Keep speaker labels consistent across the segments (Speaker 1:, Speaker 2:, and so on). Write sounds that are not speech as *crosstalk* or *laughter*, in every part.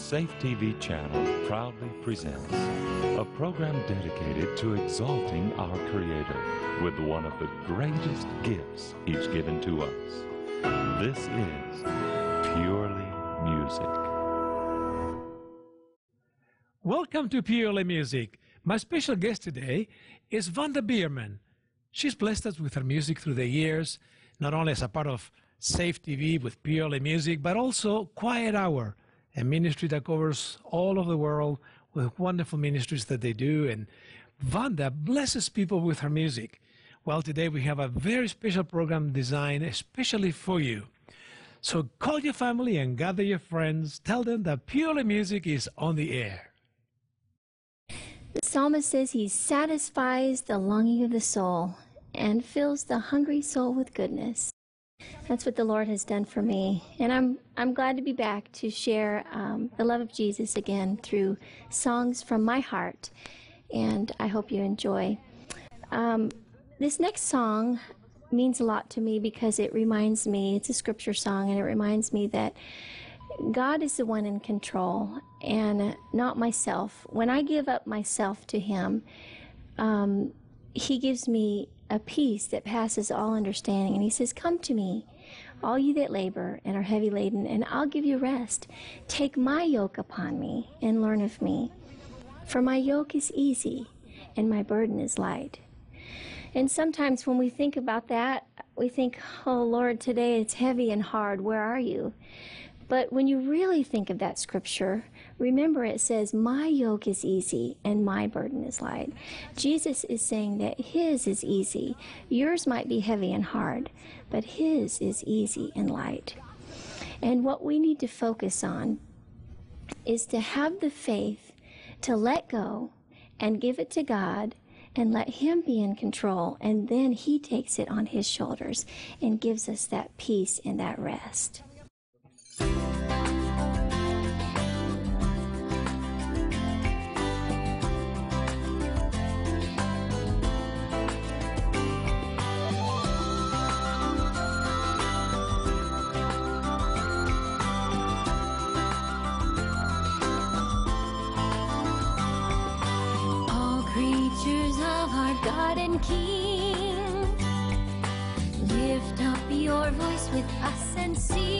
Speaker 1: Safe TV channel proudly presents a program dedicated to exalting our Creator with one of the greatest gifts He's given to us. This is Purely Music.
Speaker 2: Welcome to Purely Music. My special guest today is Vanda Bierman. She's blessed us with her music through the years, not only as a part of Safe TV with Purely Music, but also Quiet Hour, a ministry that covers all of the world with wonderful ministries that they do. And Vanda blesses people with her music. Well, today we have a very special program designed especially for you. So call your family and gather your friends. Tell them that Purely Music is on the air.
Speaker 3: The psalmist says he satisfies the longing of the soul and fills the hungry soul with goodness. That's what the Lord has done for me, and I'm I'm glad to be back to share um, the love of Jesus again through songs from my heart, and I hope you enjoy. Um, this next song means a lot to me because it reminds me it's a scripture song, and it reminds me that God is the one in control and not myself. When I give up myself to Him, um, He gives me a peace that passes all understanding. And He says, Come to me, all you that labor and are heavy laden, and I'll give you rest. Take my yoke upon me and learn of me. For my yoke is easy and my burden is light. And sometimes when we think about that, we think, Oh Lord, today it's heavy and hard. Where are you? But when you really think of that scripture, remember it says, My yoke is easy and my burden is light. Jesus is saying that His is easy. Yours might be heavy and hard, but His is easy and light. And what we need to focus on is to have the faith to let go and give it to God and let Him be in control. And then He takes it on His shoulders and gives us that peace and that rest.
Speaker 4: With us and sing.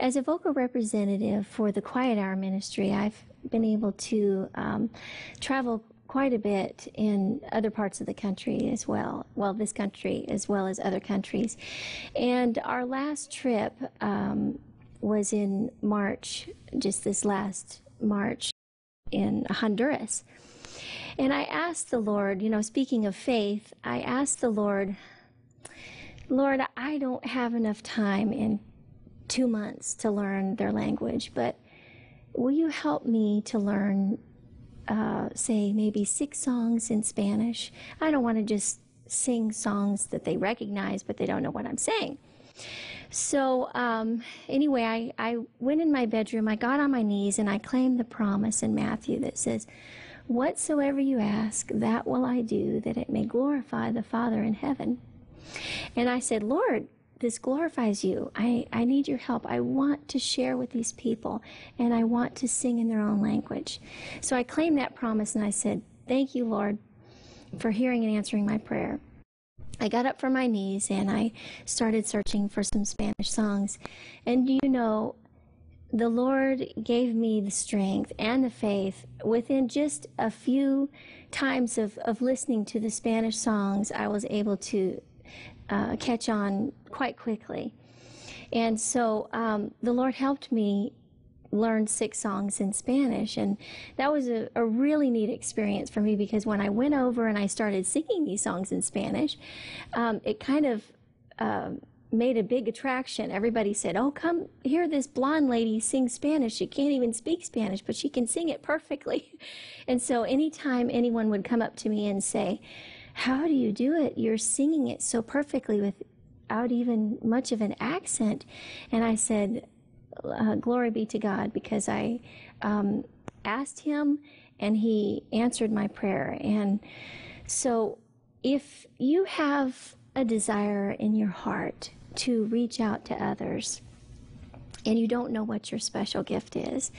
Speaker 3: As a vocal representative for the Quiet Hour Ministry, I've been able to um, travel quite a bit in other parts of the country as well. Well, this country as well as other countries. And our last trip um, was in March, just this last March in Honduras. And I asked the Lord, you know, speaking of faith, I asked the Lord, Lord, I don't have enough time in two months to learn their language, but will you help me to learn, uh, say, maybe six songs in Spanish? I don't want to just sing songs that they recognize, but they don't know what I'm saying. So, um, anyway, I, I went in my bedroom, I got on my knees, and I claimed the promise in Matthew that says, Whatsoever you ask, that will I do, that it may glorify the Father in heaven. And I said, Lord, this glorifies you. I, I need your help. I want to share with these people, and I want to sing in their own language. So I claimed that promise, and I said, Thank you, Lord, for hearing and answering my prayer. I got up from my knees and I started searching for some Spanish songs. And you know, the Lord gave me the strength and the faith within just a few times of, of listening to the Spanish songs. I was able to uh, catch on quite quickly. And so um, the Lord helped me learn six songs in Spanish. And that was a, a, really neat experience for me because when I went over and I started singing these songs in Spanish, um, it kind of uh, made a big attraction. Everybody said, Oh, come hear this blonde lady sing Spanish. She can't even speak Spanish, but she can sing it perfectly. *laughs* And so anytime anyone would come up to me and say, How do you do it? You're singing it so perfectly without even much of an accent. And I said, uh, glory be to God because I um, asked Him and He answered my prayer. And so, if you have a desire in your heart to reach out to others, and you don't know what your special gift is,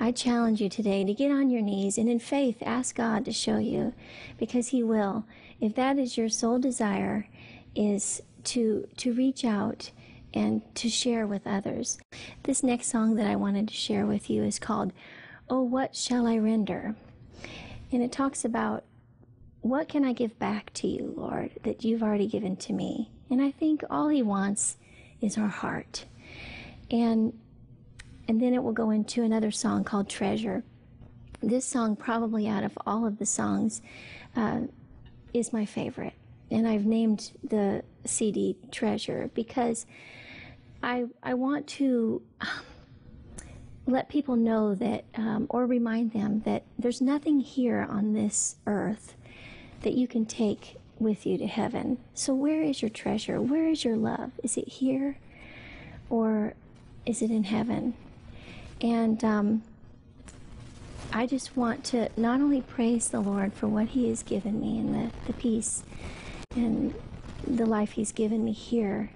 Speaker 3: I challenge you today to get on your knees and in faith ask God to show you because He will. If that is your sole desire, is to to reach out and to share with others. This next song that I wanted to share with you is called Oh, What Shall I Render? And it talks about what can I give back to you, Lord, that you've already given to me? And I think all he wants is our heart. And and then it will go into another song called Treasure. This song, probably out of all of the songs, uh, is my favorite. And I've named the CD Treasure because I, I want to um, let people know that, um, or remind them that there's nothing here on this earth that you can take with you to heaven. So, where is your treasure? Where is your love? Is it here or is it in heaven? And um, I just want to not only praise the Lord for what He has given me and the, the peace and the life He's given me here,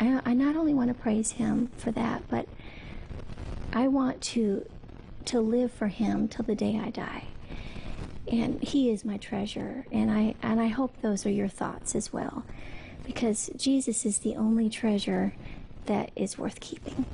Speaker 3: I, I not only want to praise Him for that, but I want to to live for Him till the day I die. And He is my treasure, and I and I hope those are your thoughts as well, because Jesus is the only treasure that is worth keeping.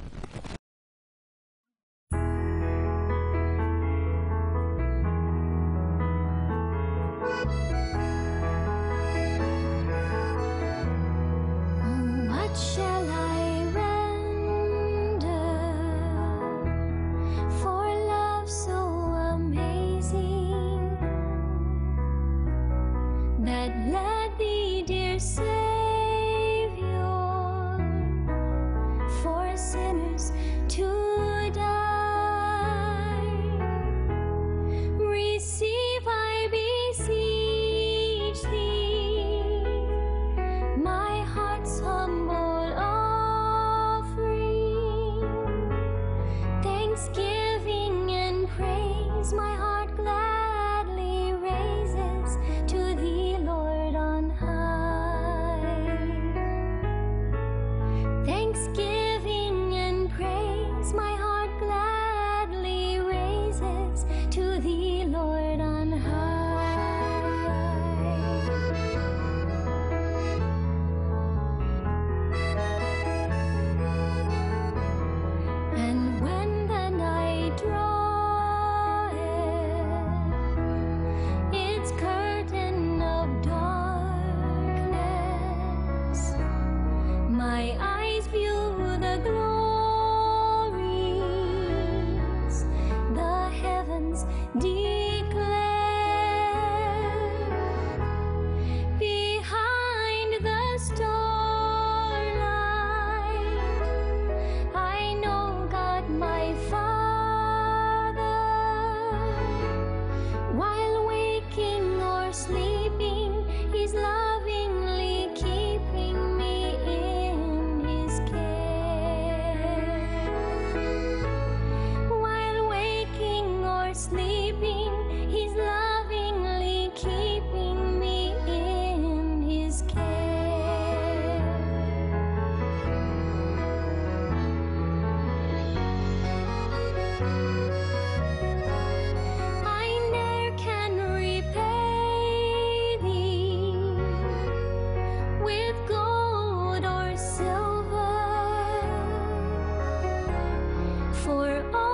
Speaker 3: For all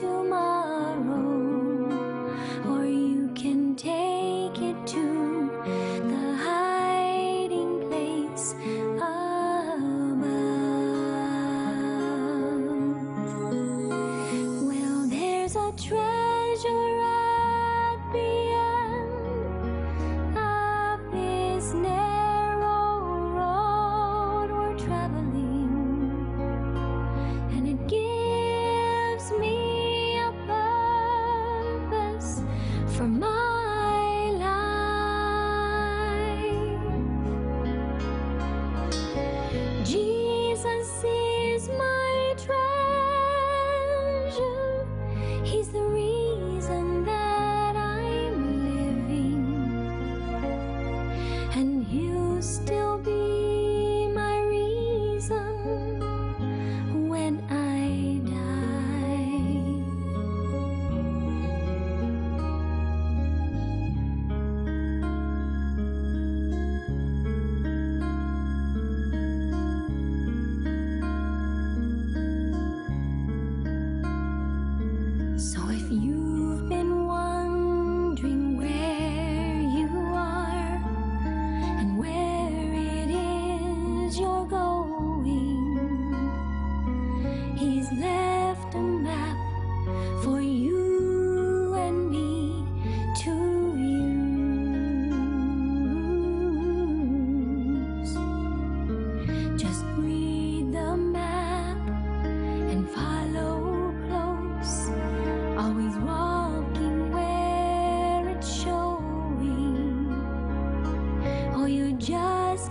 Speaker 3: steal tomorrow,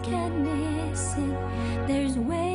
Speaker 3: can't miss it. There's way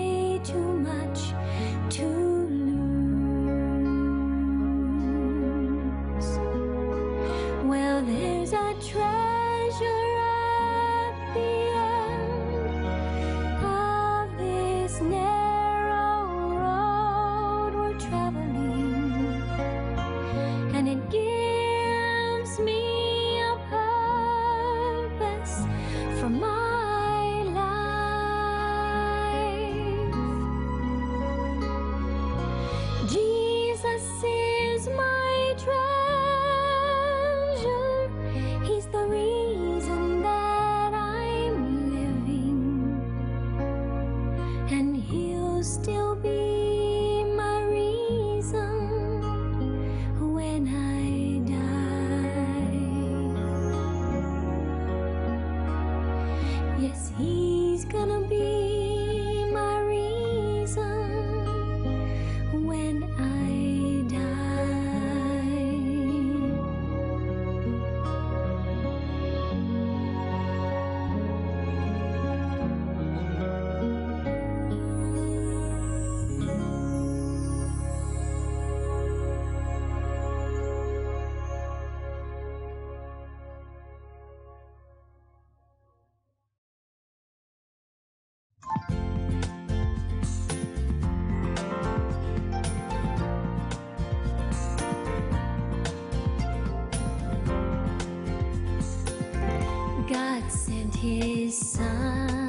Speaker 3: this sun.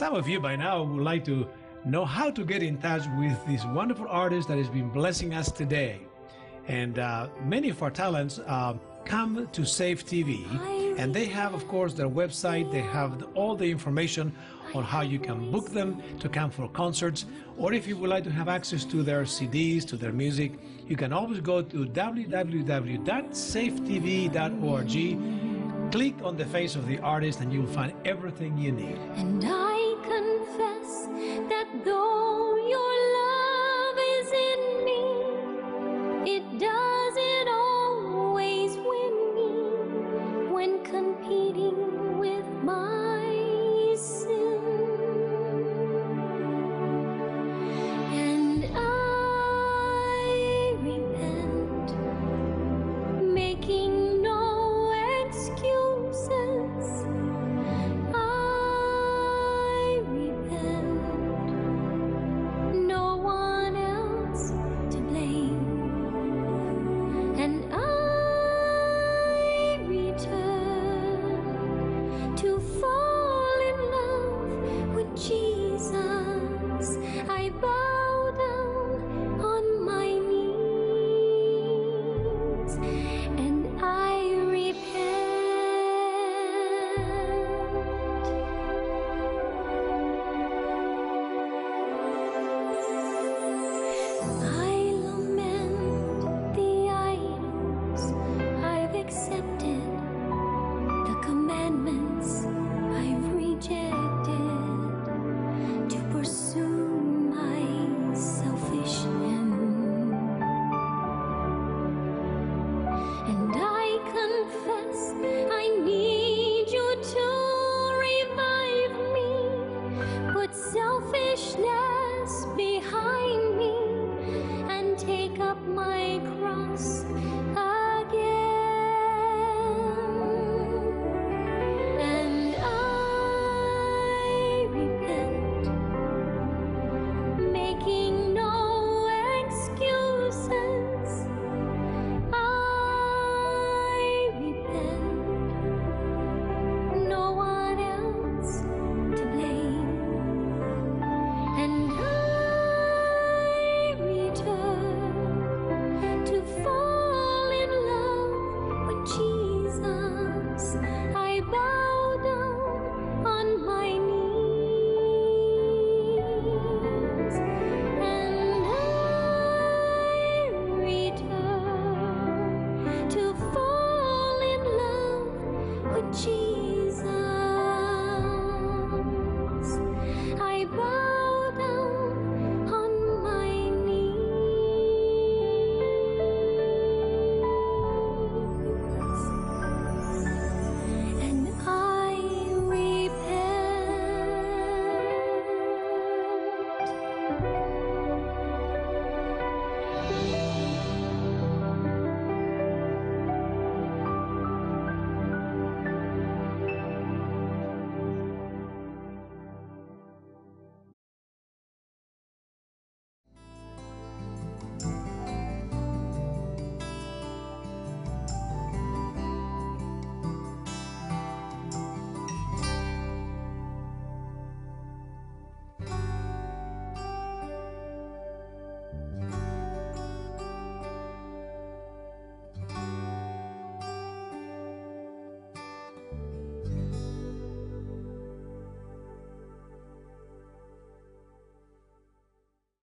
Speaker 2: some of you by now would like to know how to get in touch with this wonderful artist that has been blessing us today. And uh, many of our talents uh, come to Safe TV, and they have, of course, their website. They have all the information on how you can book them to come for concerts, or if you would like to have access to their CDs, to their music, you can always go to www.safetv.org. Click on the face of the artist, and you will find everything you need.
Speaker 3: 都